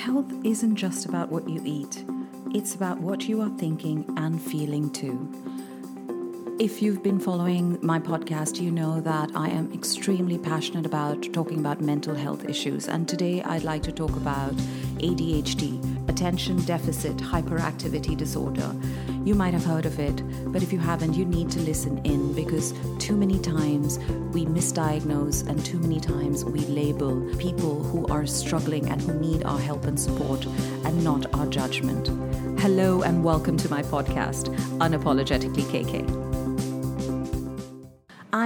Health isn't just about what you eat, it's about what you are thinking and feeling too. If you've been following my podcast, you know that I am extremely passionate about talking about mental health issues. And today I'd like to talk about ADHD, attention deficit hyperactivity disorder. You might have heard of it, but if you haven't, you need to listen in because too many times we misdiagnose and too many times we label people who are struggling and who need our help and support and not our judgment. Hello and welcome to my podcast, Unapologetically KK.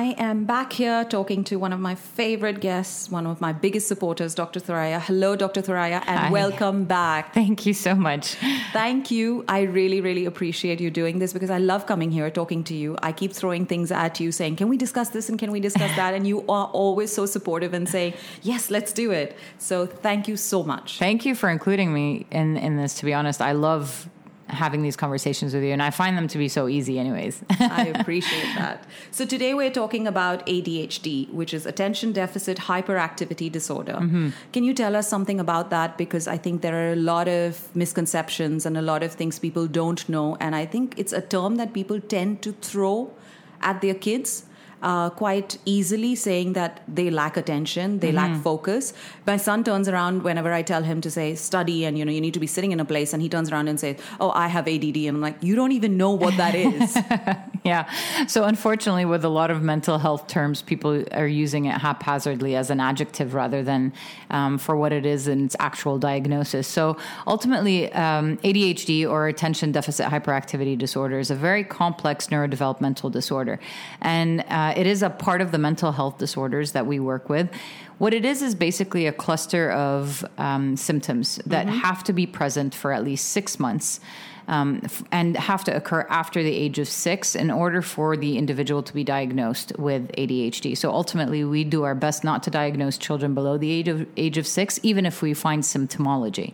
I am back here talking to one of my favorite guests, one of my biggest supporters, Dr. Thoraiya. Hello, Dr. Thoraiya, and Hi. welcome back. Thank you so much. Thank you. I really, really appreciate you doing this because I love coming here, talking to you. I keep throwing things at you, saying, Can we discuss this and can we discuss that? And you are always so supportive and saying, Yes, let's do it. So thank you so much. Thank you for including me in, in this. To be honest, I love having these conversations with you, and I find them to be so easy, anyways. I appreciate that. So today we're talking about ADHD, which is attention deficit hyperactivity disorder. Mm-hmm. Can you tell us something about that? Because I think there are a lot of misconceptions and a lot of things people don't know. And I think it's a term that people tend to throw at their kids. Uh, quite easily saying that they lack attention, they lack focus. My son turns around whenever I tell him to say study and you know you need to be sitting in a place, and he turns around and says, "Oh, I have ADD," and I'm like, "You don't even know what that is." yeah. So, unfortunately, with a lot of mental health terms, people are using it haphazardly as an adjective rather than um, for what it is in its actual diagnosis. So, ultimately, um, ADHD or attention deficit hyperactivity disorder is a very complex neurodevelopmental disorder. And uh, it is a part of the mental health disorders that we work with. What it is is basically a cluster of um, symptoms that have to be present for at least six months um, f- and have to occur after the age of six in order for the individual to be diagnosed with ADHD. So ultimately, we do our best not to diagnose children below the age of age of six, even if we find symptomology.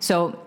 So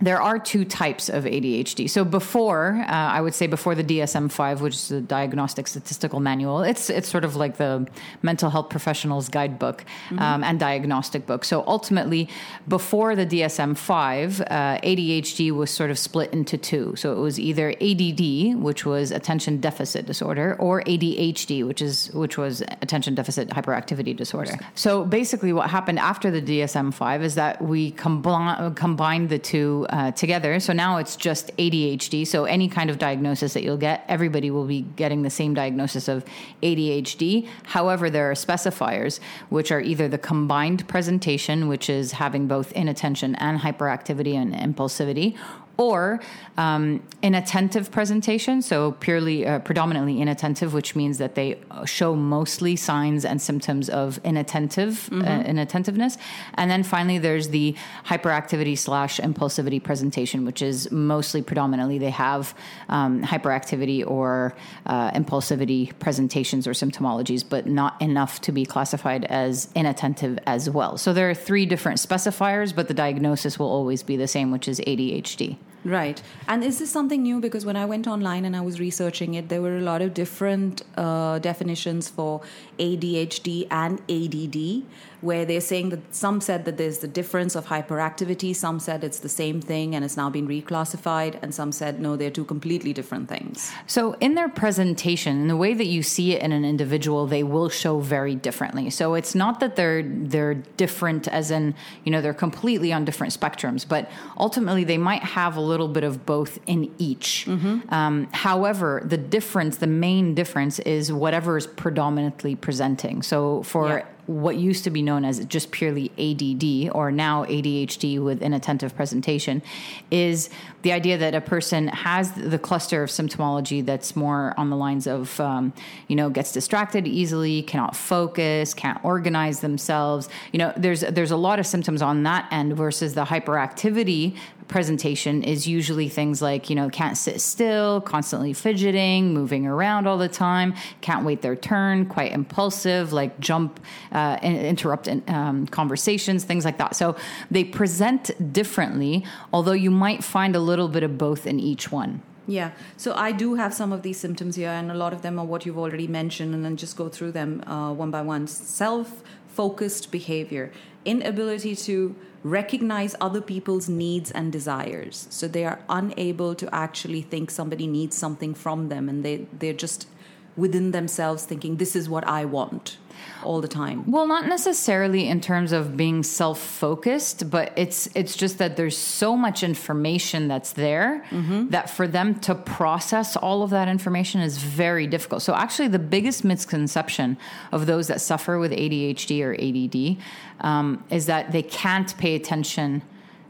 there are two types of ADHD. So before, uh, I would say before the DSM-5, which is the Diagnostic Statistical Manual, it's it's sort of like the mental health professionals guidebook um, and diagnostic book. So ultimately, before the DSM-5, uh, ADHD was sort of split into two. So it was either ADD, which was attention deficit disorder, or ADHD, which is which was attention deficit hyperactivity disorder. So basically, what happened after the DSM-5 is that we combine combined the two uh, together. So now it's just ADHD. So any kind of diagnosis that you'll get, everybody will be getting the same diagnosis of ADHD. However, there are specifiers, which are either the combined presentation, which is having both inattention and hyperactivity and impulsivity, or um, inattentive presentation, so purely uh, predominantly inattentive, which means that they uh, show mostly signs and symptoms of inattentive uh, inattentiveness. And then finally, there's the hyperactivity slash impulsivity presentation, which is mostly predominantly they have um, hyperactivity or uh, impulsivity presentations or symptomologies, but not enough to be classified as inattentive as well. So there are three different specifiers, but the diagnosis will always be the same, which is ADHD. Right. And is this something new? Because when I went online and I was researching it, there were a lot of different uh, definitions for ADHD and ADD, where they're saying that some said that there's the difference of hyperactivity, some said it's the same thing and it's now been reclassified, and some said no, they're two completely different things. So, in their presentation, in the way that you see it in an individual, they will show very differently. So, it's not that they're they're different, as in you know they're completely on different spectrums, but ultimately they might have a little bit of both in each. Um, however, the difference, the main difference, is whatever is predominantly presenting. So, for Yeah. What used to be known as just purely ADD or now ADHD with inattentive presentation is the idea that a person has the cluster of symptomology that's more on the lines of, um, you know, gets distracted easily, cannot focus, can't organize themselves. You know, there's there's a lot of symptoms on that end versus the hyperactivity presentation is usually things like you know can't sit still constantly fidgeting moving around all the time can't wait their turn quite impulsive like jump uh, in- interrupt um, conversations things like that so they present differently although you might find a little bit of both in each one Yeah. So I do have some of these symptoms here, and a lot of them are what you've already mentioned, and then just go through them uh, one by one. Self focused behavior, inability to recognize other people's needs and desires. So they are unable to actually think somebody needs something from them and they, they're just within themselves thinking, this is what I want all the time. Well, not necessarily in terms of being self-focused, but it's it's just that there's so much information that's there mm-hmm. that for them to process all of that information is very difficult. So actually, the biggest misconception of those that suffer with ADHD or ADD um, is that they can't pay attention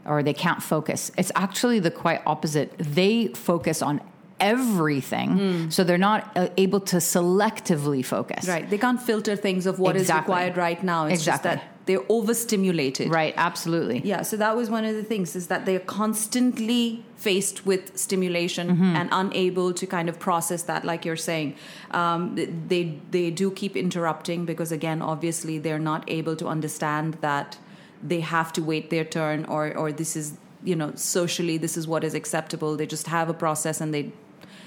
or they can't focus. It's actually the quite opposite. They focus on everything. Mm. So they're not uh, able to selectively focus. Right. They can't filter things of what exactly. is required right now. It's exactly. just that they're overstimulated. Right, absolutely. Yeah, so that was one of the things is that they're constantly faced with stimulation mm-hmm. and unable to kind of process that like you're saying. Um, they they do keep interrupting because again, obviously they're not able to understand that they have to wait their turn or or this is you know socially this is what is acceptable they just have a process and they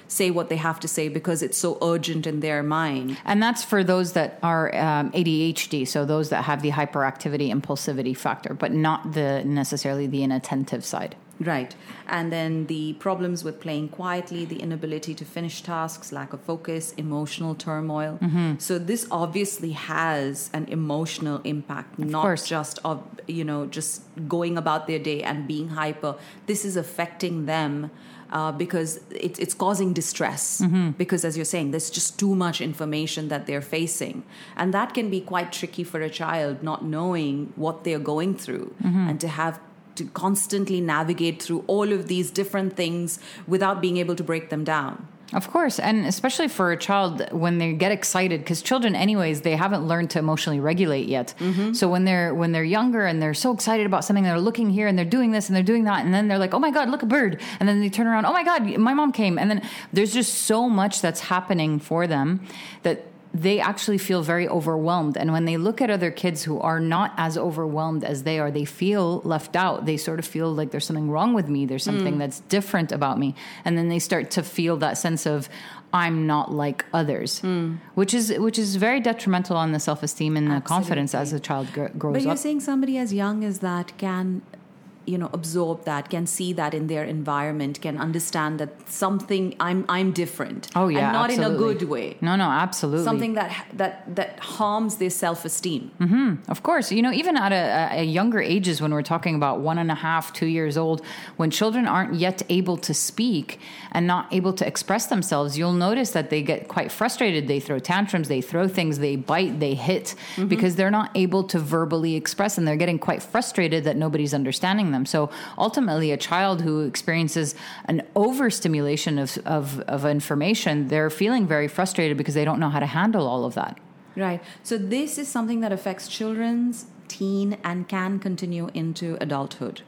say what they have to say because it's so urgent in their mind. And that's for those that are um, ADHD, so those that have the hyperactivity impulsivity factor, but not the necessarily the inattentive side. Right. And then the problems with playing quietly, the inability to finish tasks, lack of focus, emotional turmoil. Mm-hmm. So this obviously has an emotional impact, of not course. just of you know just going about their day and being hyper. This is affecting them uh, because it, it's causing distress. Mm-hmm. Because, as you're saying, there's just too much information that they're facing. And that can be quite tricky for a child, not knowing what they're going through mm-hmm. and to have to constantly navigate through all of these different things without being able to break them down. Of course, and especially for a child when they get excited, because children, anyways, they haven't learned to emotionally regulate yet. Mm-hmm. So when they're when they're younger and they're so excited about something, they're looking here and they're doing this and they're doing that, and then they're like, "Oh my god, look a bird!" And then they turn around, "Oh my god, my mom came!" And then there's just so much that's happening for them that they actually feel very overwhelmed. And when they look at other kids who are not as overwhelmed as they are, they feel left out. They sort of feel like there's something wrong with me, there's something mm. that's different about me. And then they start to feel that sense of, I'm not like others, mm. which is which is very detrimental on the self esteem and the Absolutely. confidence as a child grows up. But you're saying somebody as young as that can you know absorb that can see that in their environment can understand that something i'm i'm different oh yeah and not absolutely. in a good way no no absolutely something that that that harms their self-esteem mm-hmm. of course you know even at a, a, younger ages when we're talking about one and a half two years old when children aren't yet able to speak and not able to express themselves you'll notice that they get quite frustrated they throw tantrums they throw things they bite they hit mm-hmm. because they're not able to verbally express and they're getting quite frustrated that nobody's understanding them them. So ultimately, a child who experiences an overstimulation of, of, of information, they're feeling very frustrated because they don't know how to handle all of that. Right. So this is something that affects children's teen and can continue into adulthood.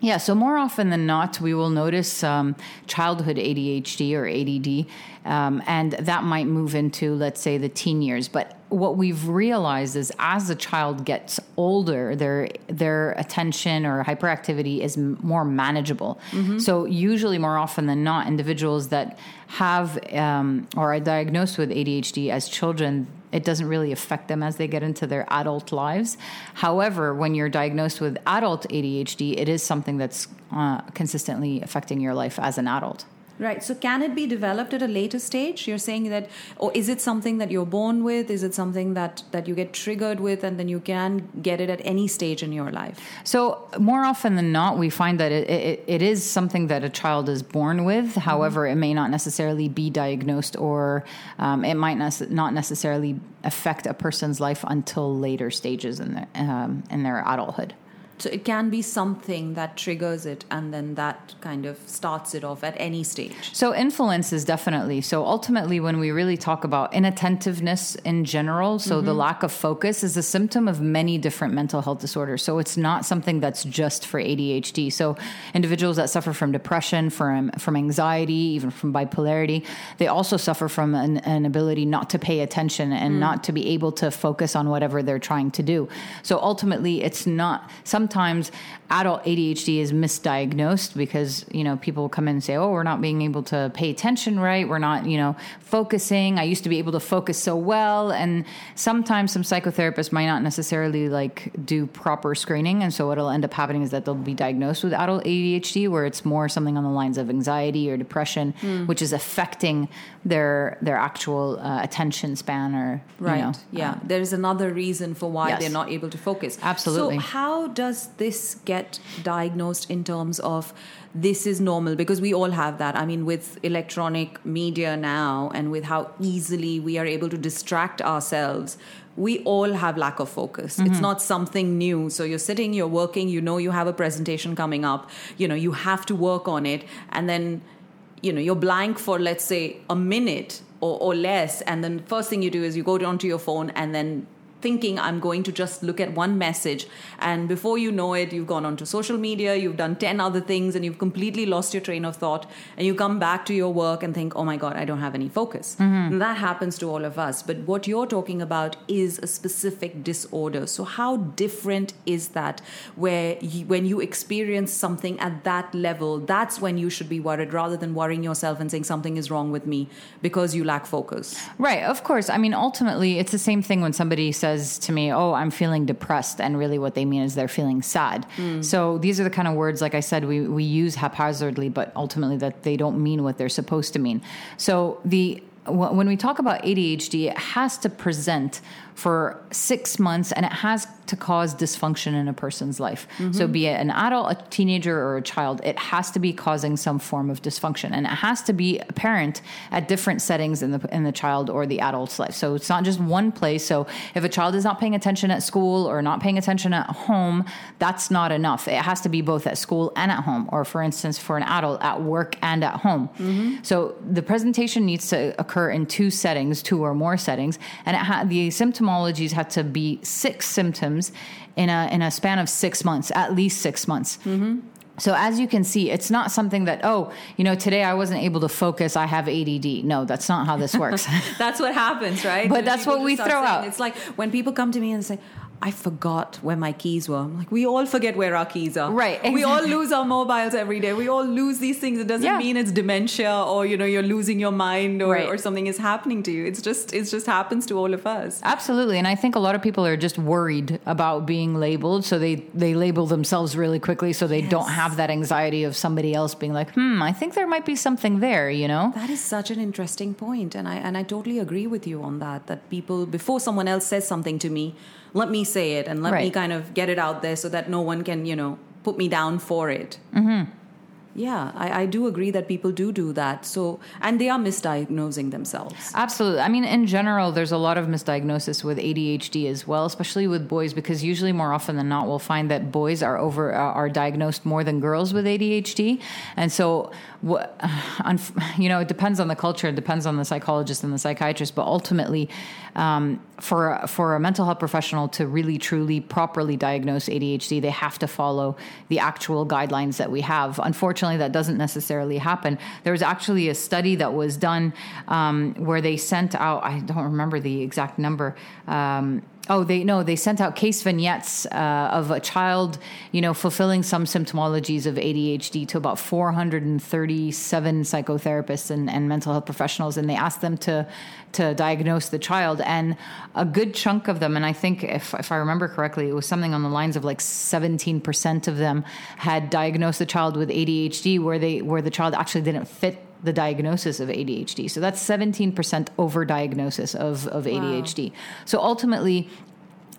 Yeah, so more often than not, we will notice um, childhood ADHD or ADD, um, and that might move into, let's say, the teen years. But what we've realized is as a child gets older, their their attention or hyperactivity is more manageable. Mm-hmm. So usually, more often than not, individuals that have um, or are diagnosed with ADHD as children, it doesn't really affect them as they get into their adult lives. However, when you're diagnosed with adult ADHD, it is something that's uh, consistently affecting your life as an adult. Right. So can it be developed at a later stage? You're saying that, or is it something that you're born with? Is it something that that you get triggered with, and then you can get it at any stage in your life? So more often than not, we find that it, it, it is something that a child is born with. However, mm-hmm. it may not necessarily be diagnosed, or um, it might not necessarily affect a person's life until later stages in their um, in their adulthood. So it can be something that triggers it and then that kind of starts it off at any stage. So influence is definitely. So ultimately, when we really talk about inattentiveness in general, so mm-hmm. the lack of focus is a symptom of many different mental health disorders. So it's not something that's just for ADHD. So individuals that suffer from depression, from, from anxiety, even from bipolarity, they also suffer from an, an ability not to pay attention and mm. not to be able to focus on whatever they're trying to do. So ultimately, it's not some sometimes adult ADHD is misdiagnosed because, you know, people come in and say, oh, we're not being able to pay attention right. We're not, you know, focusing. I used to be able to focus so well. And sometimes some psychotherapists might not necessarily like do proper screening. And so what'll end up happening is that they'll be diagnosed with adult ADHD where it's more something on the lines of anxiety or depression, mm. which is affecting their their actual uh, attention span or, right. You know, yeah. Uh, There's another reason for why yes. they're not able to focus. Absolutely. So how does this get diagnosed in terms of this is normal because we all have that. I mean, with electronic media now and with how easily we are able to distract ourselves, we all have lack of focus. Mm-hmm. It's not something new. So you're sitting, you're working, you know you have a presentation coming up, you know, you have to work on it. And then, you know, you're blank for, let's say, a minute or, or less. And then first thing you do is you go onto your phone and then thinking I'm going to just look at one message. And before you know it, you've gone onto social media, you've done 10 other things, and you've completely lost your train of thought. And you come back to your work and think, oh my God, I don't have any focus. Mm-hmm. that happens to all of us. But what you're talking about is a specific disorder. So, how different is that where you, when you experience something at that level, that's when you should be worried rather than worrying yourself and saying something is wrong with me because you lack focus? Right, of course. I mean, ultimately, it's the same thing when somebody says, says to me, "Oh, I'm feeling depressed," and really what they mean is they're feeling sad. Mm. So these are the kind of words, like I said, we we use haphazardly, but ultimately that they don't mean what they're supposed to mean. So the when we talk about ADHD, it has to present for six months and it has to cause dysfunction in a person's life. Mm-hmm. So, be it an adult, a teenager, or a child, it has to be causing some form of dysfunction, and it has to be apparent at different settings in the in the child or the adult's life. So, it's not just one place. So, if a child is not paying attention at school or not paying attention at home, that's not enough. It has to be both at school and at home, or for instance, for an adult, at work and at home. Mm-hmm. So, the presentation needs to occur in two settings, two or more settings, and it ha- the symptomologies have to be six symptoms in a in a span of six months, at least six months. Mm-hmm. So as you can see, it's not something that oh, you know, today I wasn't able to focus. I have ADD. No, that's not how this works. that's what happens, right? But that's what we throw saying, out. It's like when people come to me and say, I forgot where my keys were. I'm like, we all forget where our keys are. Right. Exactly. We all lose our mobiles every day. We all lose these things. It doesn't yeah. mean it's dementia or you know you're losing your mind or, right. or something is happening to you. It's just it just happens to all of us. Absolutely. And I think a lot of people are just worried about being labeled, so they they label themselves really quickly, so they yes. don't have that anxiety of somebody else being like, hmm, I think there might be something there. You know. That is such an interesting point, and I and I totally agree with you on that. That people before someone else says something to me let me say it and let right. me kind of get it out there so that no one can, you know, put me down for it. Mm-hmm. Yeah, I, I, do agree that people do do that. So, and they are misdiagnosing themselves. Absolutely. I mean, in general, there's a lot of misdiagnosis with ADHD as well, especially with boys, because usually more often than not, we'll find that boys are over uh, are diagnosed more than girls with ADHD. And so, what, you know, it depends on the culture, it depends on the psychologist and the psychiatrist, but ultimately, um, for for a mental health professional to really truly properly diagnose ADHD, they have to follow the actual guidelines that we have. Unfortunately, that doesn't necessarily happen. There was actually a study that was done um, where they sent out I don't remember the exact number. Um, Oh, they no, they sent out case vignettes uh, of a child, you know, fulfilling some symptomologies of ADHD to about 437 psychotherapists and, and mental health professionals, and they asked them to to diagnose the child. And a good chunk of them, and I think if if I remember correctly, it was something on the lines of like 17% of them had diagnosed the child with ADHD, where they where the child actually didn't fit the diagnosis of ADHD. So that's 17% overdiagnosis of, of ADHD. Wow. So ultimately,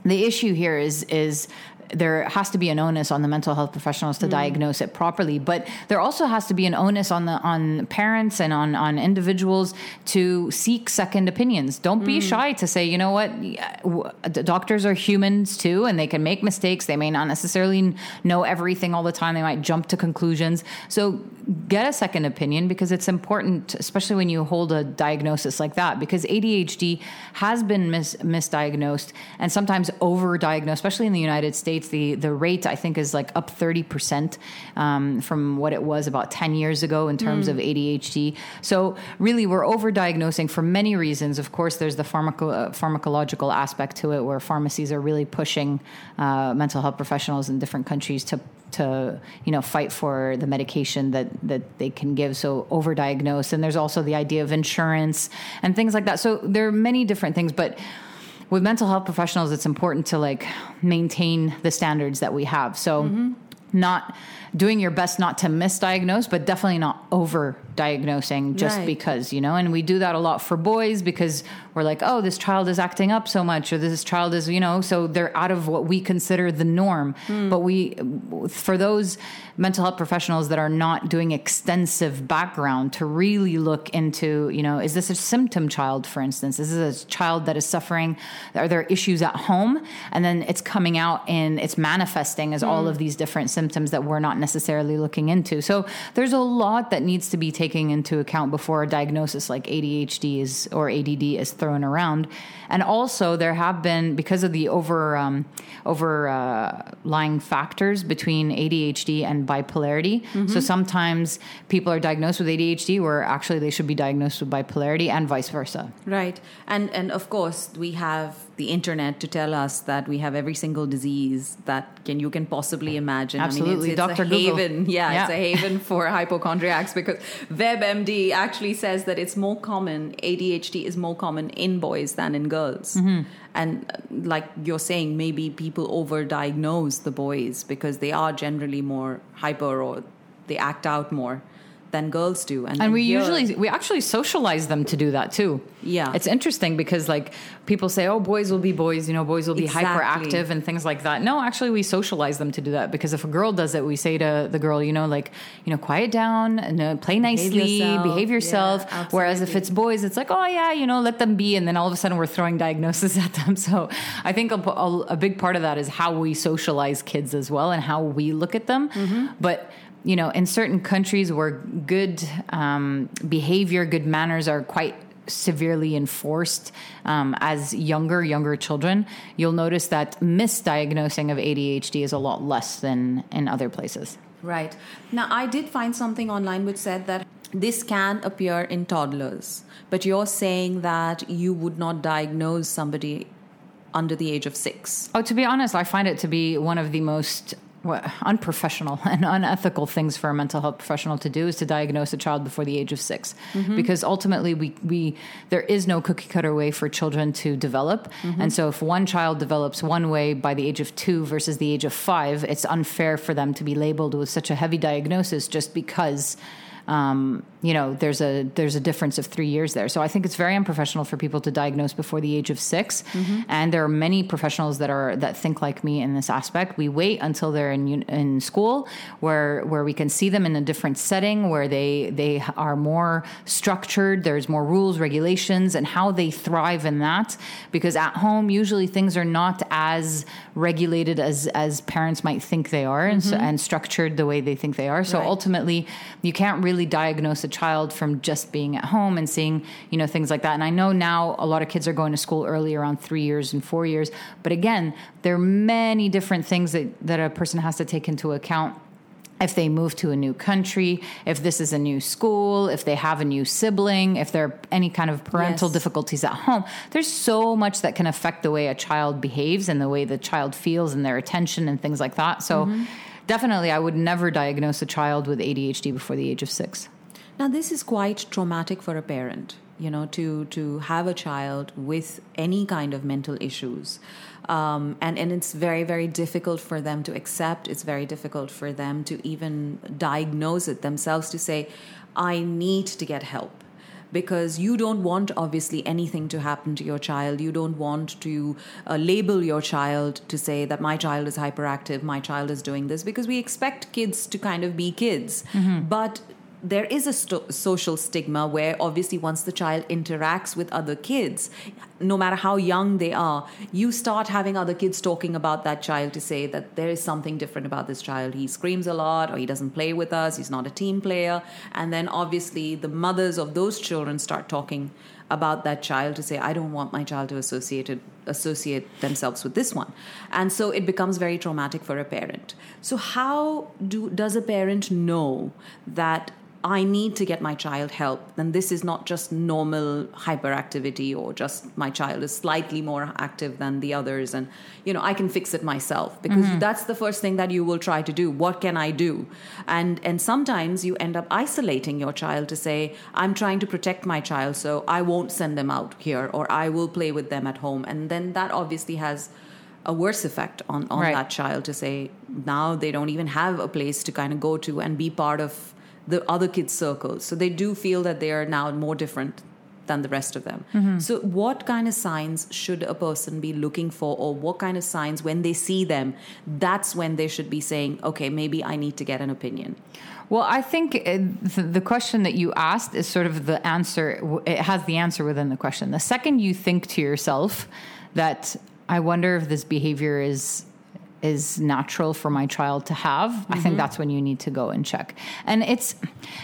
the issue here is is there has to be an onus on the mental health professionals to mm. diagnose it properly but there also has to be an onus on the on parents and on on individuals to seek second opinions. Don't be mm. shy to say you know what? Doctors are humans too and they can make mistakes. They may not necessarily know everything all the time. They might jump to conclusions. So get a second opinion because it's important especially when you hold a diagnosis like that because ADHD has been mis- misdiagnosed and sometimes overdiagnosed especially in the United States States, the, the rate I think is like up 30% um, from what it was about 10 years ago in terms Mm. of ADHD. So, really, we're overdiagnosing for many reasons. Of course, there's the pharmaco- uh, pharmacological aspect to it where pharmacies are really pushing uh, mental health professionals in different countries to to you know fight for the medication that that they can give so overdiagnose and there's also the idea of insurance and things like that so there are many different things but with mental health professionals it's important to like maintain the standards that we have. So mm-hmm. not doing your best not to misdiagnose but definitely not over diagnosing just Right. because you know? And we do that a lot for boys because we're like oh this child is acting up so much or this child is you know? So they're out of what we consider the norm. Hmm. But we for those mental health professionals that are not doing extensive background to really look into you know is this a symptom child for instance? Is this a child that is suffering? Are there issues at home? And then it's coming out and it's manifesting as all hmm. of these different symptoms that we're not necessarily looking into. So there's a lot that needs to be taken into account before a diagnosis like ADHD is or ADD is thrown around. And also there have been because of the over um, over uh, lying factors between ADHD and bipolarity so sometimes people are diagnosed with ADHD where actually they should be diagnosed with bipolarity and vice versa. Right. And and of course we have the internet to tell us that we have every single disease that can you can possibly imagine. Absolutely. I mean, it's, it's Dr. a Google. haven. Yeah, it's a haven for hypochondriacs because WebMD actually says that it's more common ADHD is more common in boys than in girls. Mm-hmm. And uh, like you're saying maybe people overdiagnose the boys because they are generally more hyper or they act out more than girls do. and then we here- usually we actually socialize them to do that too Yeah. it's interesting because like people say oh boys will be boys you know boys will be Exactly. hyperactive and things like that no actually we socialize them to do that because if a girl does it we say to the girl you know like you know quiet down and uh, play nicely yourself. behave yourself Yeah, whereas if it's boys it's like oh yeah you know let them be and then all of a sudden we're throwing diagnoses at them so i think a, a, a big part of that is how we socialize kids as well and how we look at them Mm-hmm. but you know in certain countries where good um, behavior good manners are quite severely enforced um, as younger younger children you'll notice that misdiagnosing of adhd is a lot less than in other places Right. Now, I did find something online which said that this can appear in toddlers, but you're saying that you would not diagnose somebody under the age of six. Oh, to be honest, I find it to be one of the most unprofessional and unethical things for a mental health professional to do is to diagnose a child before the age of 6 mm-hmm. because ultimately we, we there is no cookie cutter way for children to develop. Mm-hmm. And so if one child develops one way by the age of two versus the age of five it's unfair for them to be labeled with such a heavy diagnosis just because um, you know there's a there's a difference of three years there. So i think it's very unprofessional for people to diagnose before the age of 6 and there are many professionals that are that think like me in this aspect. We wait until they're in in school where where we can see them in a different setting where they they are more structured there's more rules regulations and how they thrive in that. Because at home usually things are not as regulated as as parents might think they are and, and structured the way they think they are. So Right. ultimately you can't really diagnose a child from just being at home and seeing you know things like that and i know now a lot of kids are going to school early around three years and four years but again there are many different things that, that a person has to take into account if they move to a new country, if this is a new school, if they have a new sibling, if there are any kind of parental Yes. difficulties at home, there's so much that can affect the way a child behaves and the way the child feels and their attention and things like that. So, mm-hmm. Definitely, I would never diagnose a child with ADHD before the age of six. Now, this is quite traumatic for a parent, you know, to to have a child with any kind of mental issues, um, and and it's very very difficult for them to accept. It's very difficult for them to even diagnose it themselves. To say, I need to get help. Because you don't want, obviously, anything to happen to your child. You don't want to uh, label your child to say that my child is hyperactive, my child is doing this, because we expect kids to kind of be kids. But there is a social stigma where obviously once the child interacts with other kids no matter how young they are, you start having other kids talking about that child to say that there is something different about this child. He screams a lot, or he doesn't play with us, he's not a team player. And then obviously, the mothers of those children start talking about that child to say, I don't want my child to associate it, associate themselves with this one. And so it becomes very traumatic for a parent. So how do does a parent know that I need to get my child help, then this is not just normal hyperactivity or just my child is slightly more active than the others and you know I can fix it myself because mm-hmm. that's the first thing that you will try to do. What can I do? And and sometimes you end up isolating your child to say I'm trying to protect my child so I won't send them out here or I will play with them at home and then that obviously has a worse effect on, on right. that child to say now they don't even have a place to kind of go to and be part of the other kids' circles. So they do feel that they are now more different than the rest of them. Mm-hmm. So, what kind of signs should a person be looking for, or what kind of signs, when they see them, that's when they should be saying, okay, maybe I need to get an opinion? Well, I think the question that you asked is sort of the answer, it has the answer within the question. The second you think to yourself that I wonder if this behavior is is natural for my child to have mm-hmm. i think mm-hmm. that's when you need to go and check and it's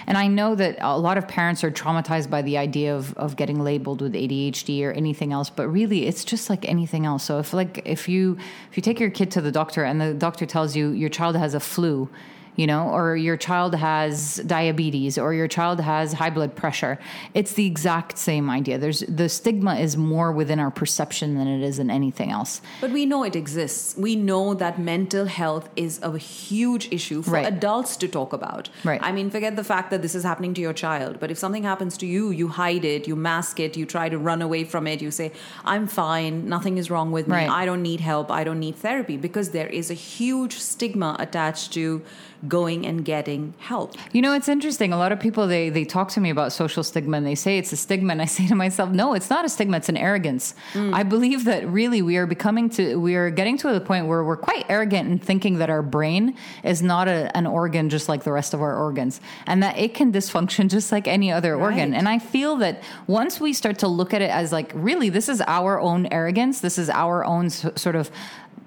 and i know that a lot of parents are traumatized by the idea of of getting labeled with adhd or anything else but really it's just like anything else so if like if you if you take your kid to the doctor and the doctor tells you your child has a flu you know, or your child has diabetes or your child has high blood pressure. It's the exact same idea. There's the stigma is more within our perception than it is in anything else. But we know it exists. We know that mental health is a huge issue for right. adults to talk about. Right. I mean, forget the fact that this is happening to your child, but if something happens to you, you hide it, you mask it, you try to run away from it, you say, "I'm fine, nothing is wrong with me. Right. I don't need help, I don't need therapy" because there is a huge stigma attached to going and getting help. You know, it's interesting. A lot of people they they talk to me about social stigma and they say it's a stigma, and I say to myself, no, it's not a stigma. It's an arrogance. Mm. I believe that really we are becoming to we are getting to the point where we're quite arrogant in thinking that our brain is not a, an organ just like the rest of our organs, and that it can dysfunction just like any other right. organ. And I feel that once we start to look at it as like really, this is our own arrogance. This is our own sort of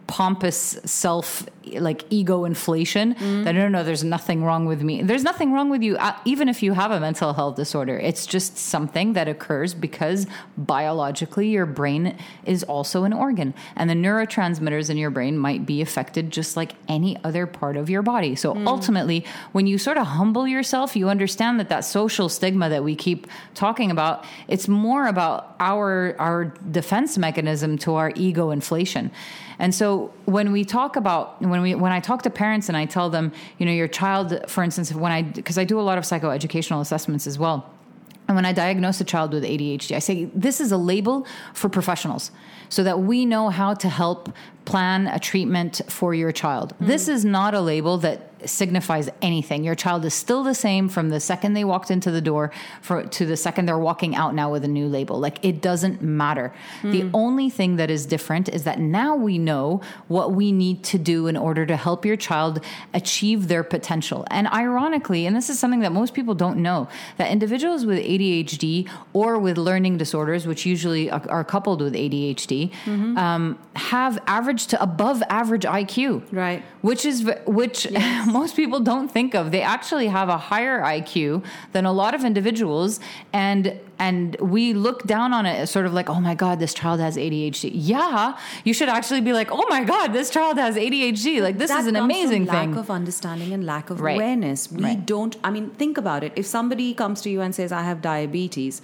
pompous self like ego inflation mm. that no no there's nothing wrong with me there's nothing wrong with you uh, even if you have a mental health disorder it's just something that occurs because biologically your brain is also an organ and the neurotransmitters in your brain might be affected just like any other part of your body so mm. ultimately when you sort of humble yourself you understand that that social stigma that we keep talking about it's more about our our defense mechanism to our ego inflation and so when we talk about when we when I talk to parents and I tell them, you know, your child, for instance, when I because I do a lot of psychoeducational assessments as well. And when I diagnose a child with ADHD, I say this is a label for professionals so that we know how to help plan a treatment for your child. Mm. This is not a label that signifies anything. Your child is still the same from the second they walked into the door for, to the second they're walking out now with a new label. Like it doesn't matter. Mm. The only thing that is different is that now we know what we need to do in order to help your child achieve their potential. And ironically, and this is something that most people don't know, that individuals with ADHD or with learning disorders, which usually are coupled with ADHD, mm-hmm. um, have average to above average IQ. Right. Which is which yes. most people don't think of. They actually have a higher IQ than a lot of individuals, and and we look down on it as sort of like, oh my god, this child has ADHD. Yeah, you should actually be like, oh my god, this child has ADHD. Like this that is an amazing thing. Lack of understanding and lack of right. awareness. We right. don't. I mean, think about it. If somebody comes to you and says, I have diabetes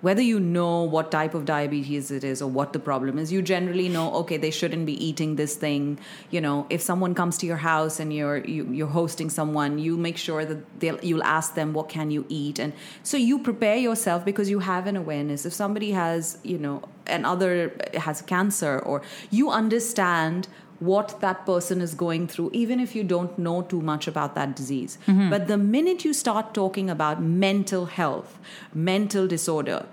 whether you know what type of diabetes it is or what the problem is you generally know okay they shouldn't be eating this thing. You know if someone comes to your house and you're you, are you are hosting someone you make sure that they'll you'll ask them what can you eat? And so you prepare yourself because you have an awareness. If somebody has you know another has cancer or you understand what that person is going through, even if you don't know too much about that disease. Mm-hmm. But the minute you start talking about mental health, mental disorder,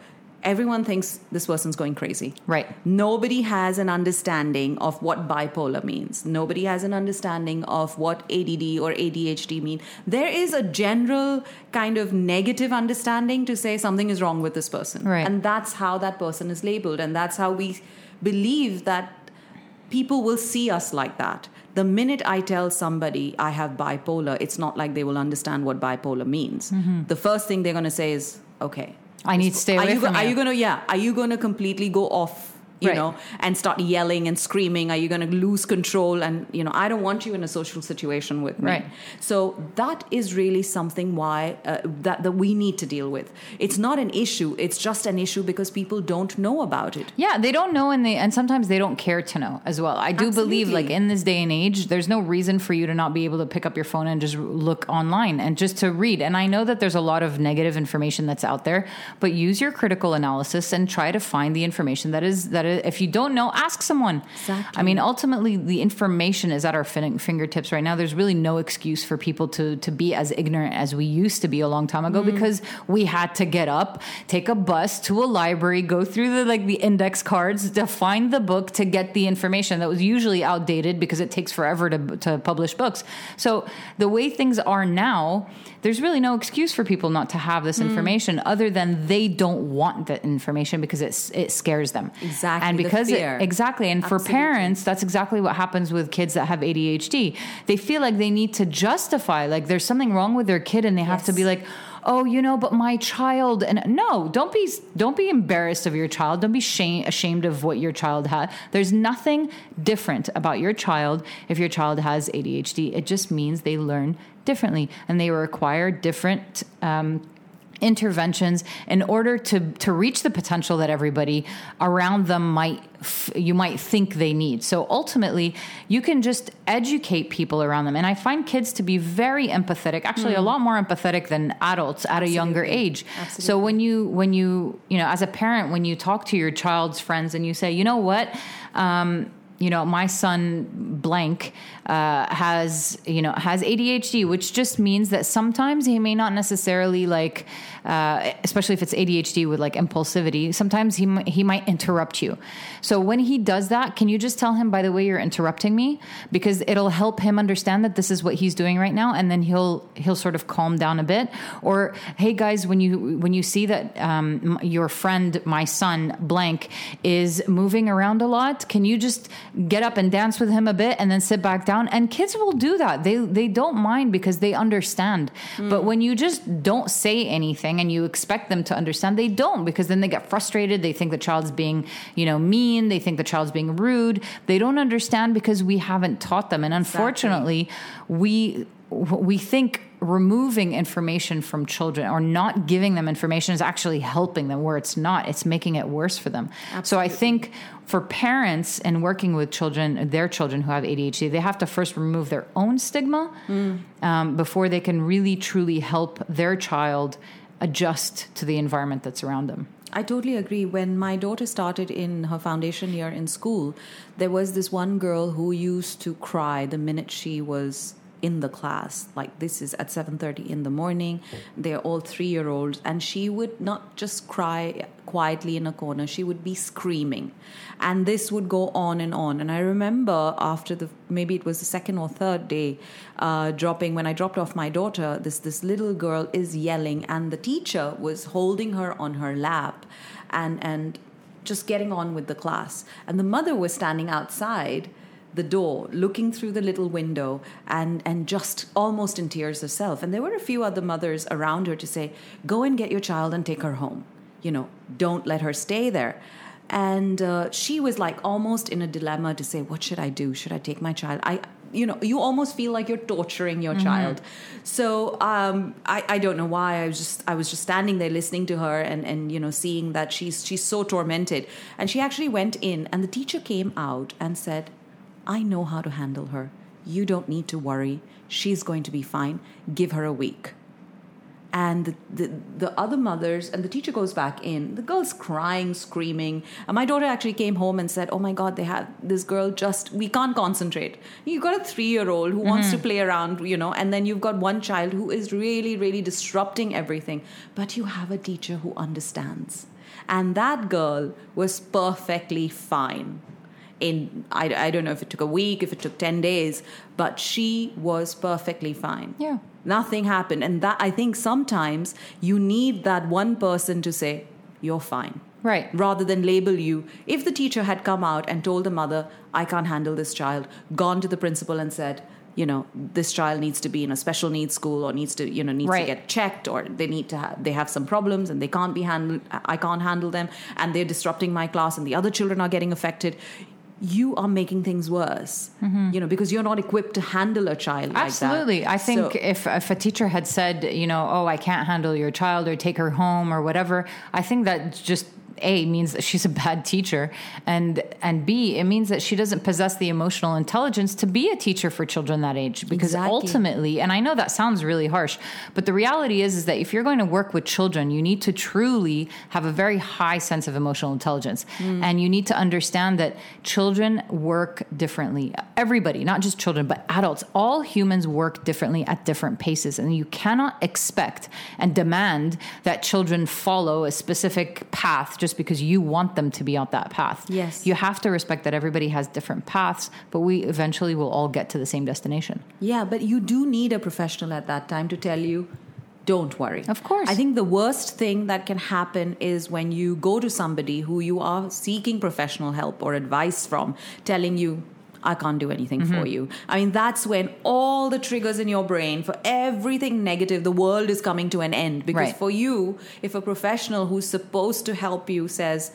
everyone thinks this person's going crazy. Right. Nobody has an understanding of what bipolar means. Nobody has an understanding of what ADD or ADHD mean. There is a general kind of negative understanding to say something is wrong with this person. Right. And that's how that person is labeled. And that's how we believe that people will see us like that. The minute I tell somebody I have bipolar, it's not like they will understand what bipolar means. Mm-hmm. The first thing they're going to say is, okay. I need to stay Are away you, from Are you. you going to, yeah, are you going to completely go off? You Right. know, and start yelling and screaming. Are you going to lose control? And you know, I don't want you in a social situation with me. Right. So that is really something why uh, that that we need to deal with. It's not an issue. It's just an issue because people don't know about it. Yeah, they don't know, and they and sometimes they don't care to know as well. I do believe, like in this day and age, there's no reason for you to not be able to pick up your phone and just look online and just to read. And I know that there's a lot of negative information that's out there, but use your critical analysis and try to find the information that is that. Is, if you don't know, ask someone. Exactly. I mean, ultimately, the information is at our fin- fingertips right now. There's really no excuse for people to to be as ignorant as we used to be a long time ago mm-hmm. because we had to get up, take a bus to a library, go through the like the index cards to find the book to get the information that was usually outdated because it takes forever to to publish books. So the way things are now, there's really no excuse for people not to have this mm. information other than they don't want the information because it it scares them. Exactly, And because it, exactly and for parents that's exactly what happens with kids that have ADHD. They feel like they need to justify like there's something wrong with their kid and they have to be like, "Oh, you know, but my child." And no, don't be don't be embarrassed of your child. Don't be shame, ashamed of what your child had. There's nothing different about your child if your child has ADHD. It just means they learn differently and they require different um, interventions in order to to reach the potential that everybody around them might f- you might think they need. So ultimately you can just educate people around them. And i find kids to be very empathetic actually a lot more empathetic than adults at a younger Absolutely. age. So when you when you you know as a parent when you talk to your child's friends and you say you know what? Um, you know my son blank uh, has you know has ADHD, which just means that sometimes he may not necessarily like, uh, especially if it's ADHD with like impulsivity. Sometimes he mi- he might interrupt you. So when he does that, can you just tell him, by the way, you're interrupting me, because it'll help him understand that this is what he's doing right now, and then he'll he'll sort of calm down a bit. Or hey guys, when you when you see that um, your friend, my son blank, is moving around a lot, can you just get up and dance with him a bit, and then sit back down? And kids will do that. They they don't mind because they understand. Hmm. But when you just don't say anything and you expect them to understand, they don't because then they get frustrated. They think the child's being you know mean. They think the child's being rude. They don't understand because we haven't taught them. And unfortunately, we we think removing information from children or not giving them information is actually helping them. Where it's not it's making it worse for them. So i think for parents and working with children their children who have adhd they have to first remove their own stigma um, before they can really truly help their child adjust to the environment that's around them. I totally agree. When my daughter started in her foundation year in school, there was this one girl who used to cry the minute she was in the class like this is at 7:30 in the morning they're all 3 year olds and she would not just cry quietly in a corner she would be screaming. And this would go on and on. And i remember after the maybe it was the second or third day uh, dropping when i dropped off my daughter this this little girl is yelling and the teacher was holding her on her lap and and just getting on with the class. And the mother was standing outside the door looking through the little window and and just almost in tears herself. And there were a few other mothers around her to say go and get your child and take her home. You know don't let her stay there. And uh, she was like almost in a dilemma to say what should i do? Should i take my child? I you know you almost feel like you're torturing your child. So um, I, I don't know why. I was just i was just standing there listening to her and and you know seeing that she's she's so tormented. And she actually went in and the teacher came out and said I know how to handle her. You don't need to worry. She's going to be fine. Give her a week. And the, the, the other mothers, and the teacher goes back in. The girl's crying, screaming. And my daughter actually came home and said, Oh my God, they have this girl just, we can't concentrate. You've got a three year old who wants to mm-hmm. play around, you know, and then you've got one child who is really, really disrupting everything. But you have a teacher who understands. And that girl was perfectly fine. In I, I don't know if it took a week, if it took 10 days, but she was perfectly fine. Yeah. Nothing happened. And that I think sometimes you need that one person to say, You're fine Right. rather than label you. If the teacher had come out and told the mother, I can't handle this child, gone to the principal and said, you know, this child needs to be in a special needs school or needs to, you know, needs Right. to get checked or they need to have, they have some problems and they can't be handled, I can't handle them and they're disrupting my class and the other children are getting affected. You are making things worse, you know, because you're not equipped to handle a child like that. Mm-hmm. Absolutely. I think So- if if a teacher had said, you know, oh, I can't handle your child or take her home or whatever, I think that just a means that she's a bad teacher and and b it means that she doesn't possess the emotional intelligence to be a teacher for children that age because Exactly. ultimately and i know that sounds really harsh but the reality is is that if you're going to work with children you need to truly have a very high sense of emotional intelligence. Mm. And you need to understand that children work differently. Everybody not just children but adults all humans work differently at different paces and you cannot expect and demand that children follow a specific path just because you want them to be on that path Yes. you have to respect that everybody has different paths but we eventually will all get to the same destination Yeah, but you do need a professional at that time to tell you, don't worry. Of course. I think the worst thing that can happen is when you go to somebody who you are seeking professional help or advice from, telling you, I can't do anything Mm-hmm. for you. I mean, that's when all the triggers in your brain for everything negative, the world is coming to an end. Because Right. for you, if a professional who's supposed to help you says,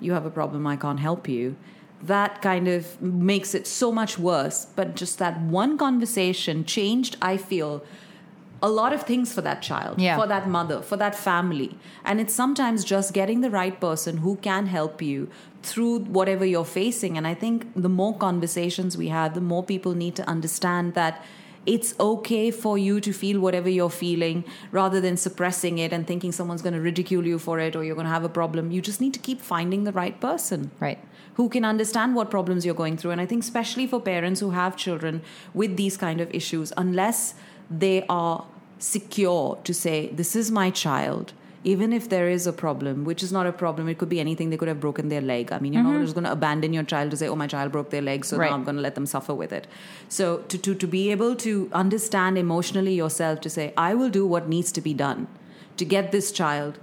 You have a problem, I can't help you, that kind of makes it so much worse. But just that one conversation changed, I feel, a lot of things for that child, Yeah. for that mother, for that family. And it's sometimes just getting the right person who can help you through whatever you're facing. And I think the more conversations we have, the more people need to understand that it's okay for you to feel whatever you're feeling rather than suppressing it and thinking someone's going to ridicule you for it or you're going to have a problem. You just need to keep finding the right person right who can understand what problems you're going through. And I think, especially for parents who have children with these kind of issues, unless they are secure to say, This is my child. Even if there is a problem, which is not a problem, it could be anything. They could have broken their leg. I mean, you're not mm-hmm. just going to abandon your child to say, "Oh, my child broke their leg, so Right. now I'm going to let them suffer with it." So, to, to to be able to understand emotionally yourself to say, "I will do what needs to be done to get this child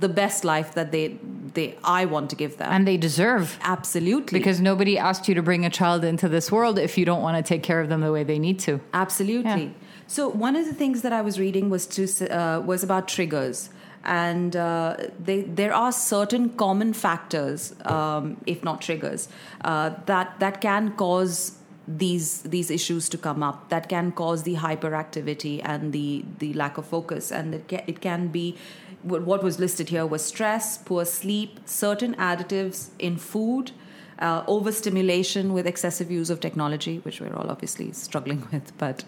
the best life that they they I want to give them." and they deserve Absolutely. because nobody asked you to bring a child into this world if you don't want to take care of them the way they need to Absolutely. Yeah. So one of the things that I was reading was to uh, was about triggers, and uh, they, there are certain common factors, um, if not triggers, uh, that that can cause these these issues to come up. That can cause the hyperactivity and the the lack of focus, and it can, it can be. What was listed here was stress, poor sleep, certain additives in food, uh, overstimulation with excessive use of technology, which we're all obviously struggling with. But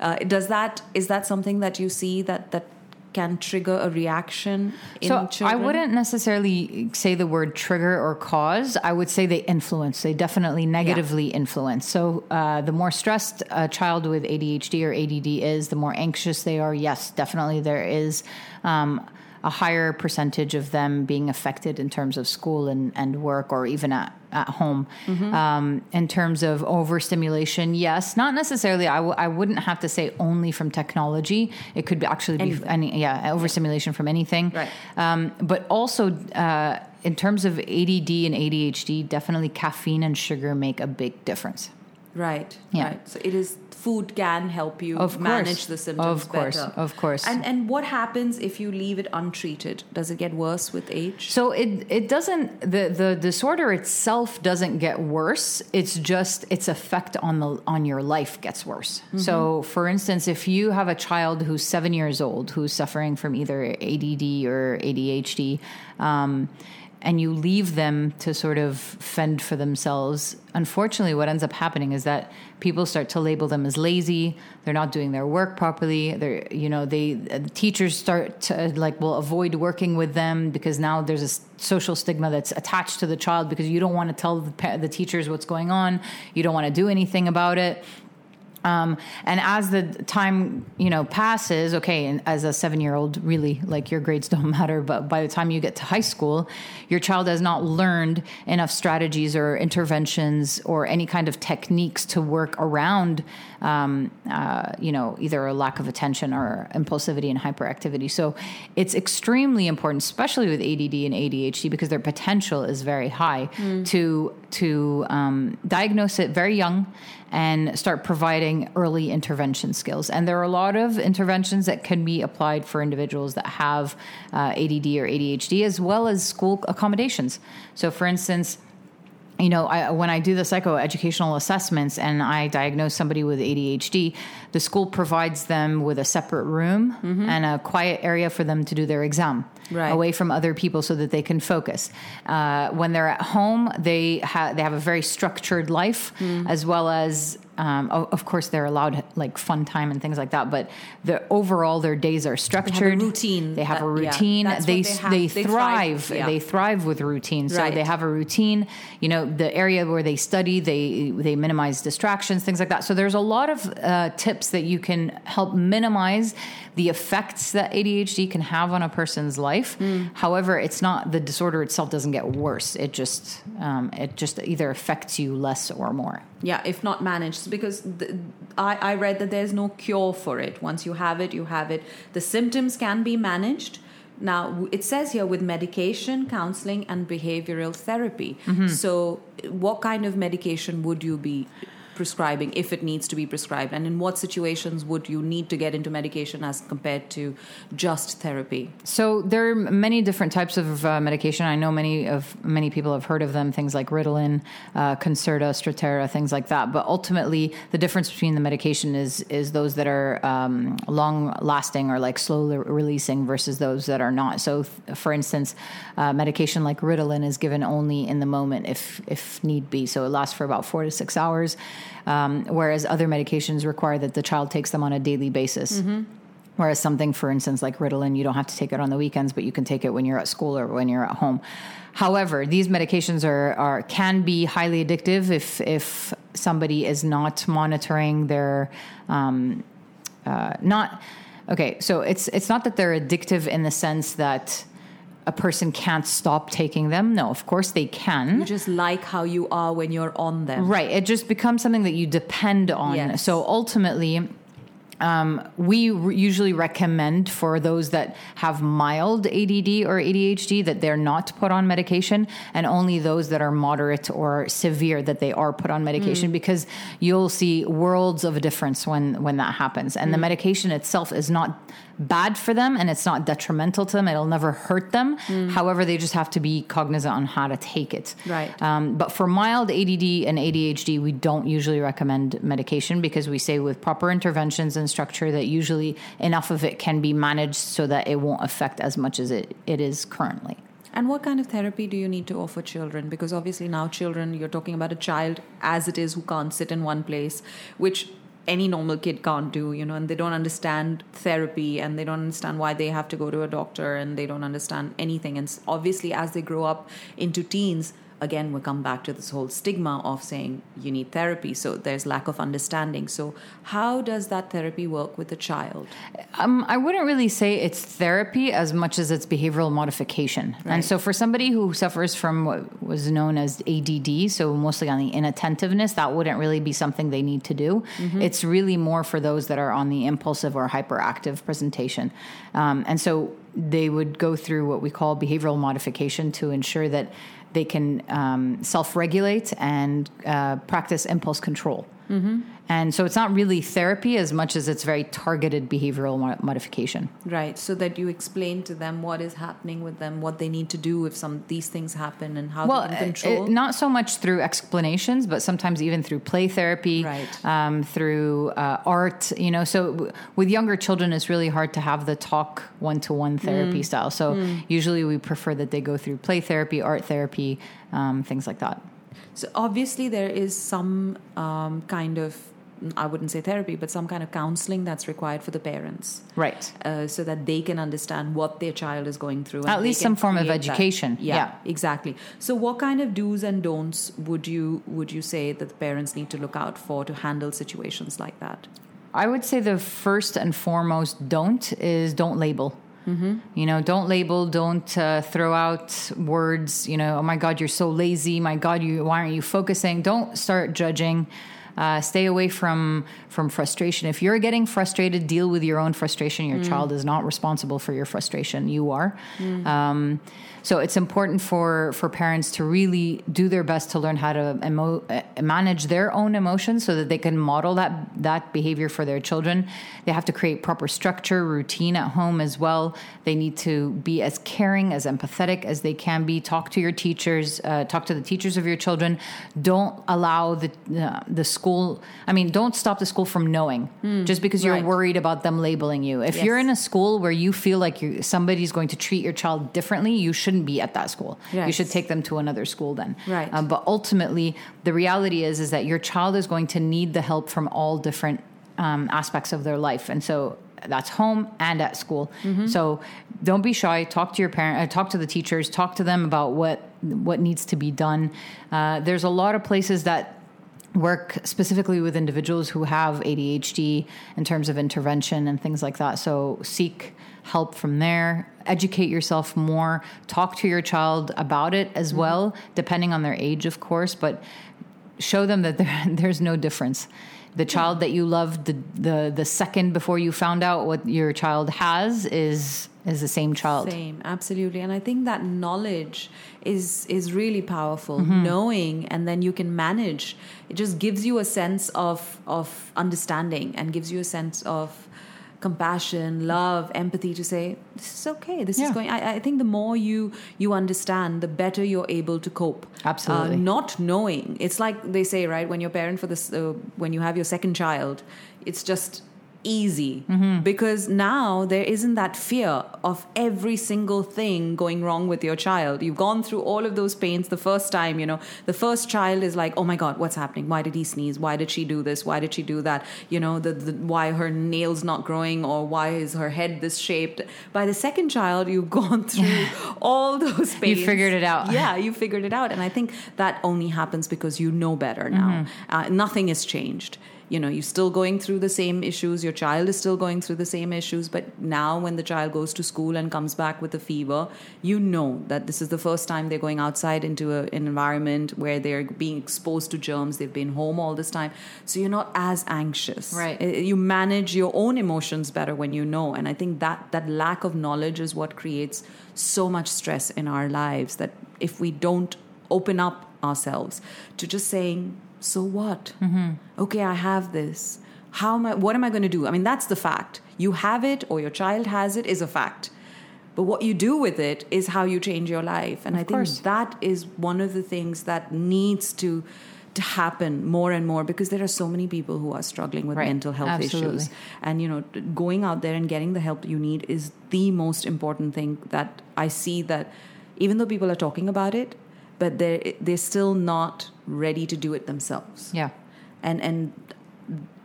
uh, does that is that something that you see that that can trigger a reaction in so children? I wouldn't necessarily say the word trigger or cause. I would say they influence. They definitely negatively influence. So uh, the more stressed a child with ADHD or ADD is, the more anxious they are. Yes, definitely there is. Um, a higher percentage of them being affected in terms of school and, and work or even at, at home. Um, in terms of overstimulation, yes, not necessarily. I w- I wouldn't have to say only from technology. It could be actually be Anything. any, yeah, overstimulation from anything. Right. Um, but also, uh, in terms of ADD and ADHD, definitely caffeine and sugar make a big difference. Right. Yeah. Right. So it is food can help you Of course. manage the symptoms Of course. better. Of course. And and what happens if you leave it untreated? Does it get worse with age? So it it doesn't the the disorder itself doesn't get worse. It's just its effect on the on your life gets worse. So for instance, if you have a child who's seven years old who's suffering from either ADD or ADHD, um, and you leave them to sort of fend for themselves, unfortunately, what ends up happening is that people start to label them as lazy. They're not doing their work properly. They're, you know, they uh, teachers start to like will avoid working with them because now there's a social stigma that's attached to the child because you don't want to tell the, the teachers what's going on. You don't want to do anything about it Um, and as the time you know passes, okay, and as a seven-year-old, really like your grades don't matter. But by the time you get to high school, your child has not learned enough strategies or interventions or any kind of techniques to work around, um, uh, you know, either a lack of attention or impulsivity and hyperactivity. So it's extremely important, especially with ADD and ADHD, because their potential is very high to to um, diagnose it very young and start providing early intervention skills. And there are a lot of interventions that can be applied for individuals that have uh, ADD or ADHD, as well as school accommodations. So, for instance, you know, I, when I do the psychoeducational assessments and I diagnose somebody with ADHD, the school provides them with a separate room mm-hmm. and a quiet area for them to do their exam right. away from other people so that they can focus. Uh, when they're at home, they, ha- they have a very structured life mm. as well as um, of course, they're allowed like fun time and things like that, but the overall their days are structured. They routine. They have that, a routine. Yeah, they, they, they, they, thrive. thrive yeah. They thrive with routine. So right. they have a routine. You know, the area where they study, they they minimize distractions, things like that. So there's a lot of uh, tips that you can help minimize the effects that ADHD can have on a person's life. Mm. However, it's not the disorder itself doesn't get worse. It just um, it just either affects you less or more. Yeah, if not managed, because the, I, I read that there's no cure for it. Once you have it, you have it. The symptoms can be managed. Now, it says here with medication, counseling, and behavioral therapy. Mm-hmm. So, what kind of medication would you be prescribing if it needs to be prescribed? And in what situations would you need to get into medication as compared to just therapy? So there are many different types of uh, medication. I know many of many people have heard of them things like ritalin uh, concerta strattera things like that. But ultimately the difference between the medication is is those that are um, long lasting or like slowly releasing versus those that are not. So th- for instance uh, medication like ritalin is given only in the moment if if need be. So it lasts for about four to six hours um, whereas other medications require that the child takes them on a daily basis. Mm-hmm. Whereas something, for instance, like Ritalin, you don't have to take it on the weekends, but you can take it when you're at school or when you're at home. However, these medications are, are can be highly addictive if if somebody is not monitoring their um, uh, not okay. So it's it's not that they're addictive in the sense that a person can't stop taking them. No, of course they can. You just like how you are when you're on them. Right. It just becomes something that you depend on. Yes. So ultimately, um, we re- usually recommend for those that have mild ADD or ADHD that they're not put on medication, and only those that are moderate or severe that they are put on medication mm. because you'll see worlds of a difference when when that happens. And mm. the medication itself is not bad for them and it's not detrimental to them. It'll never hurt them. Mm. However, they just have to be cognizant on how to take it. Right. Um, but for mild ADD and ADHD, we don't usually recommend medication because we say with proper interventions and structure that usually enough of it can be managed so that it won't affect as much as it, it is currently. And what kind of therapy do you need to offer children? Because obviously now children, you're talking about a child as it is who can't sit in one place, which any normal kid can't do, you know, and they don't understand therapy and they don't understand why they have to go to a doctor and they don't understand anything. And obviously, as they grow up into teens, again we come back to this whole stigma of saying you need therapy. So there's lack of understanding. So how does that therapy work with a child? Um, i wouldn't really say it's therapy as much as it's behavioral modification. Right. and so for somebody who suffers from what was known as add so mostly on the inattentiveness that wouldn't really be something they need to do. Mm-hmm. it's really more for those that are on the impulsive or hyperactive presentation. Um, and so they would go through what we call behavioral modification to ensure that they can um, self regulate and uh, practice impulse control. Mm-hmm. And so it's not really therapy as much as it's very targeted behavioral modification. Right. So that you explain to them what is happening with them, what they need to do if some these things happen, and how well, they can control. It, not so much through explanations, but sometimes even through play therapy, right. um, through uh, art. You know, so w- with younger children, it's really hard to have the talk one to one therapy mm. style. So mm. usually we prefer that they go through play therapy, art therapy, um, things like that. So obviously there is some um, kind of I wouldn't say therapy, but some kind of counseling that's required for the parents. Right. Uh, so that they can understand what their child is going through. At least some form of education. Yeah, yeah, exactly. So, what kind of do's and don'ts would you would you say that the parents need to look out for to handle situations like that? I would say the first and foremost don't is don't label. Mm-hmm. You know, don't label, don't uh, throw out words. You know, oh my God, you're so lazy. My God, you why aren't you focusing? Don't start judging. Uh, stay away from from frustration. If you're getting frustrated, deal with your own frustration. Your mm. child is not responsible for your frustration. You are. Mm. Um, so it's important for for parents to really do their best to learn how to emo- uh, manage their own emotions so that they can model that that behavior for their children. They have to create proper structure, routine at home as well. They need to be as caring, as empathetic as they can be. Talk to your teachers. Uh, talk to the teachers of your children. Don't allow the uh, the school. I mean, don't stop the school from knowing mm, just because you're right. worried about them labeling you. If yes. you're in a school where you feel like you, somebody's going to treat your child differently, you should shouldn't be at that school. Yes. You should take them to another school then. Right. Um, but ultimately, the reality is is that your child is going to need the help from all different um, aspects of their life, and so that's home and at school. Mm-hmm. So don't be shy. Talk to your parent. Uh, talk to the teachers. Talk to them about what what needs to be done. Uh, there's a lot of places that work specifically with individuals who have ADHD in terms of intervention and things like that. So seek help from there. Educate yourself more. Talk to your child about it as mm-hmm. well, depending on their age, of course, but show them that there, there's no difference. The child that you loved the, the the second before you found out what your child has is is the same child. Same, absolutely. And I think that knowledge is is really powerful. Mm-hmm. Knowing and then you can manage. It just gives you a sense of of understanding and gives you a sense of compassion, love, empathy to say this is okay. This yeah. is going. I, I, think the more you you understand, the better you're able to cope. Absolutely. Uh, not knowing, it's like they say, right? When you're parent for this, uh, when you have your second child, it's just easy mm-hmm. because now there isn't that fear of every single thing going wrong with your child. You've gone through all of those pains the first time, you know. The first child is like, "Oh my god, what's happening? Why did he sneeze? Why did she do this? Why did she do that? You know, the, the why her nails not growing or why is her head this shaped?" By the second child, you've gone through all those pains. You figured it out. Yeah, you figured it out, and I think that only happens because you know better now. Mm-hmm. Uh, nothing has changed you know you're still going through the same issues your child is still going through the same issues but now when the child goes to school and comes back with a fever you know that this is the first time they're going outside into a, an environment where they're being exposed to germs they've been home all this time. So you're not as anxious. Right. Uh, you manage your own emotions better when you know and i think that that lack of knowledge is what creates so much stress in our lives that if we don't open up ourselves to just saying so what? Mm-hmm. Okay, I have this. How am I? What am I going to do? I mean, that's the fact. You have it, or your child has it, is a fact. But what you do with it is how you change your life. And of I think course. that is one of the things that needs to to happen more and more because there are so many people who are struggling with right. mental health Absolutely. issues and you know going out there and getting the help you need is the most important thing that i see that even though people are talking about it but they're they're still not ready to do it themselves. Yeah, and and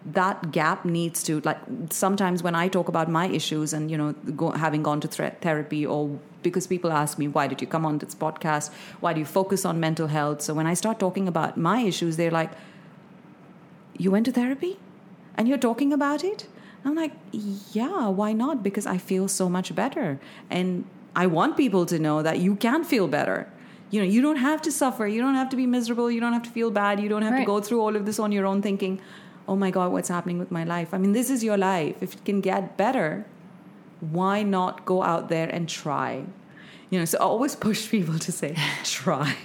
that gap needs to like sometimes when I talk about my issues and you know go, having gone to th- therapy or because people ask me why did you come on this podcast? Why do you focus on mental health? So when I start talking about my issues they're like you went to therapy? And you're talking about it? I'm like yeah why not? Because I feel so much better. And I want people to know that you can feel better you know you don't have to suffer. You don't have to be miserable. You don't have to feel bad. You don't have right. to go through all of this on your own thinking oh my god what's happening with my life? I mean this is your life. If it can get better why not go out there and try? You know so i always push people to say try.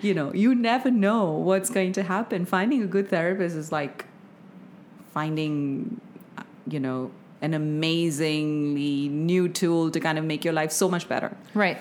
You know you never know what's going to happen. Finding a good therapist is like finding you know an amazingly new tool to kind of make your life so much better. Right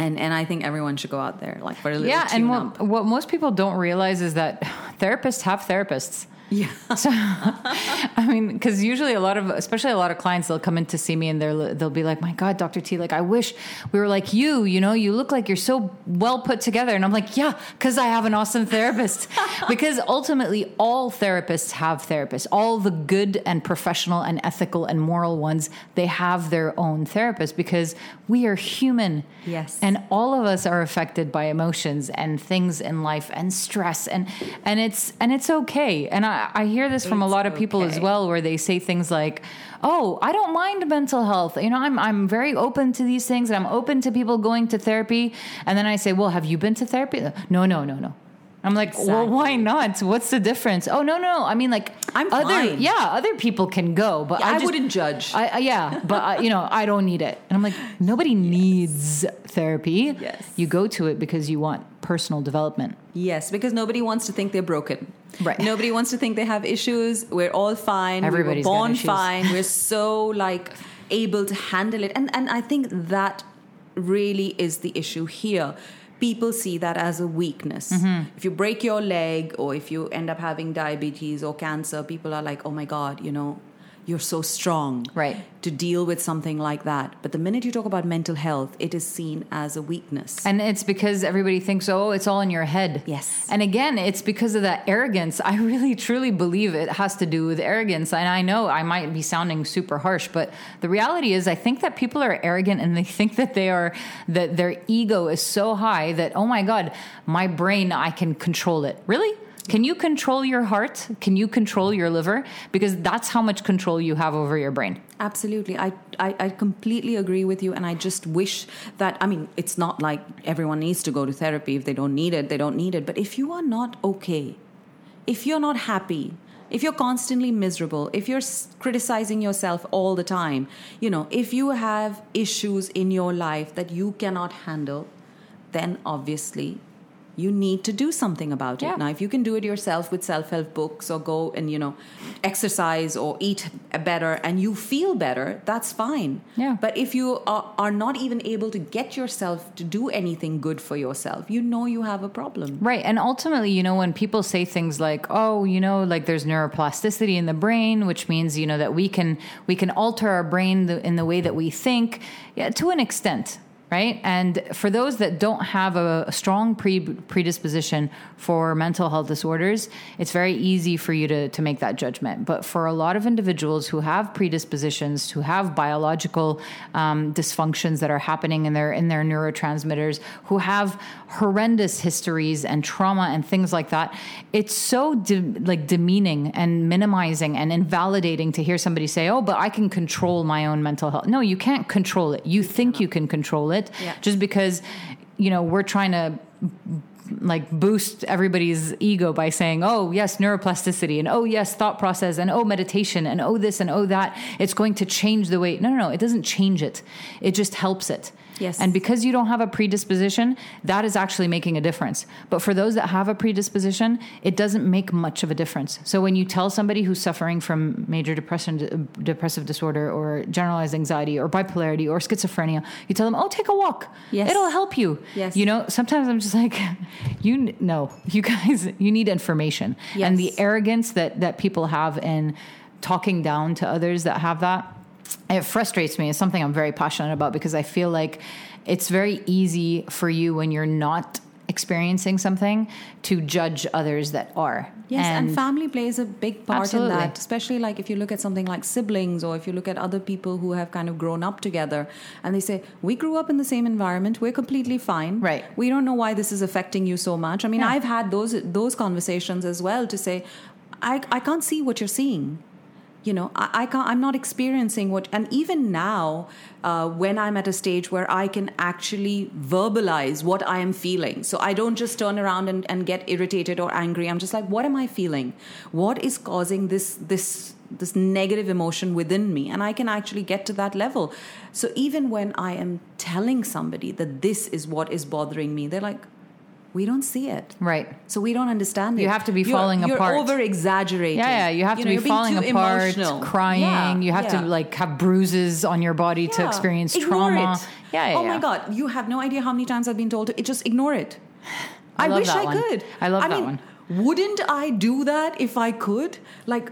and and I think everyone should go out there like for a little yeah. And what, what most people don't realize is that therapists have therapists. Yeah. So, I mean, because usually a lot of, especially a lot of clients, they'll come in to see me and they're they'll be like, "My God, Doctor T, like I wish we were like you. You know, you look like you're so well put together." And I'm like, "Yeah, because I have an awesome therapist." because ultimately, all therapists have therapists. All the good and professional and ethical and moral ones, they have their own therapist because we are human. Yes. And all of us are affected by emotions and things in life and stress and and it's and it's okay. And I I, hear this from a lot of people okay. as well, where they say things like, "Oh, I don't mind mental health. You know, I'm I'm very open to these things, and I'm open to people going to therapy." And then I say, "Well, have you been to therapy?" No, no, no, no. I'm like, Exactly. well, why not? What's the difference? Oh no, no. I mean, like, I'm other, fine. yeah, other people can go, but Yeah, I, I just- wouldn't judge. I, I, yeah, but uh, you know, I don't need it. And I'm like, nobody needs therapy. Yes. you go to it because you want personal development. Yes, because nobody wants to think they're broken. Right. Nobody wants to think they have issues. We're all fine. Everybody's we born fine. We're so like able to handle it. And and I think that really is the issue here. People see that as a weakness. Mm-hmm. If you break your leg or if you end up having diabetes or cancer, people are like, "Oh my god, you know, you're so strong." Right. To deal with something like that. But the minute you talk about mental health, it is seen as a weakness. And it's because everybody thinks, oh, it's all in your head. Yes. And again, it's because of that arrogance. I really truly believe it has to do with arrogance. And I know I might be sounding super harsh, but the reality is I think that people are arrogant and they think that they are that their ego is so high that, oh my God, my brain, I can control it. Really? Can you control your heart? Can you control your liver? Because that's how much control you have over your brain. Absolutely. I, I, I completely agree with you. And I just wish that, I mean, it's not like everyone needs to go to therapy. If they don't need it, they don't need it. But if you are not okay, if you're not happy, if you're constantly miserable, if you're criticizing yourself all the time, you know, if you have issues in your life that you cannot handle, then obviously you need to do something about it. Yeah. Now, if you can do it yourself with self help books or go and, you know, exercise or eat better and you feel better, that's fine. Yeah. But if you are, are not even able to get yourself to do anything good for yourself, you know you have a problem. Right. And ultimately, you know, when people say things like, "Oh, you know, like there's neuroplasticity in the brain, which means, you know, that we can we can alter our brain the, in the way that we think." Yeah, to an extent, right? And for those that don't have a, strong pre- predisposition for mental health disorders, it's very easy for you to, to make that judgment. But for a lot of individuals who have predispositions, who have biological um, dysfunctions that are happening in their in their neurotransmitters, who have horrendous histories and trauma and things like that, it's so de- like demeaning and minimizing and invalidating to hear somebody say, "Oh, but I can control my own mental health." No, you can't control it. You think you can control it Yeah. just because you know we're trying to like boost everybody's ego by saying oh yes neuroplasticity and oh yes thought process and oh meditation and oh this and oh that. It's going to change the way no no no it doesn't change it. It just helps it Yes. and because you don't have a predisposition that is actually making a difference but for those that have a predisposition it doesn't make much of a difference so when you tell somebody who's suffering from major depression depressive disorder or generalized anxiety or bipolarity or schizophrenia you tell them oh take a walk Yes. it'll help you Yes. you know sometimes i'm just like you know, you guys you need information Yes. and the arrogance that that people have in talking down to others that have that it frustrates me it's something i'm very passionate about because i feel like it's very easy for you when you're not experiencing something to judge others that are Yes, and, family plays a big part Absolutely. in that, especially like if you look at something like siblings or if you look at other people who have kind of grown up together and they say, We grew up in the same environment, we're completely fine. Right. We don't know why this is affecting you so much. I mean, Yeah. I've had those those conversations as well to say, I, I can't see what you're seeing. You know, I, I can't, I'm not experiencing what, and even now, uh, when I'm at a stage where I can actually verbalize what I am feeling. So I don't just turn around and, and get irritated or angry. I'm just like, what am I feeling? What is causing this, this, this negative emotion within me? And I can actually get to that level. So even when I am telling somebody that this is what is bothering me, they're like, we don't see it. right So we don't understand it. You have to be You're- falling you're apart. over exaggerating. yeah, yeah, you have to know, be falling apart, emotional. crying. Yeah, you have yeah. to like have bruises on your body to experience Ignore trauma. It. Yeah, yeah, Oh yeah. my God, you have no idea how many times I've been told to just ignore it. I I, wish I one. could. I love that mean, one. wouldn't I do that if I could? Like,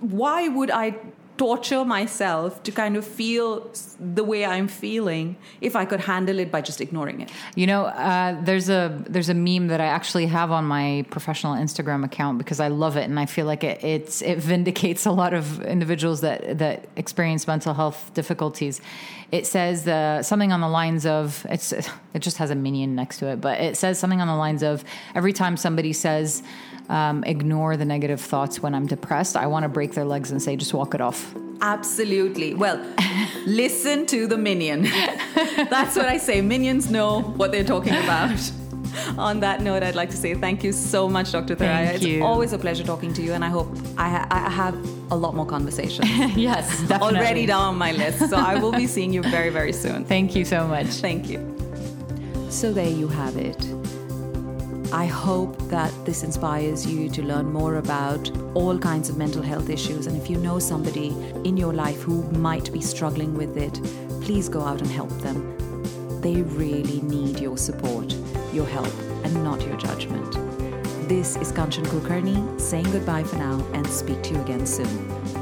why would I torture myself to kind of feel the way I'm feeling if I could handle it by just ignoring it. You know, uh, there's a there's a meme that I actually have on my professional Instagram account because I love it and I feel like it it's it vindicates a lot of individuals that that experience mental health difficulties. It says uh, something on the lines of it's it just has a minion next to it, but it says something on the lines of every time somebody says um, ignore the negative thoughts when I'm depressed. I want to break their legs and say, just walk it off. Absolutely. Well, listen to the minion. That's what I say. Minions know what they're talking about. On that note, I'd like to say thank you so much, Dr. It's you. always a pleasure talking to you, and I hope I, ha- I have a lot more conversations. yes, definitely. Already down on my list. So I will be seeing you very, very soon. Thank you so much. Thank you. So there you have it. I hope that this inspires you to learn more about all kinds of mental health issues. And if you know somebody in your life who might be struggling with it, please go out and help them. They really need your support, your help, and not your judgment. This is Kanchan Kulkarni saying goodbye for now and speak to you again soon.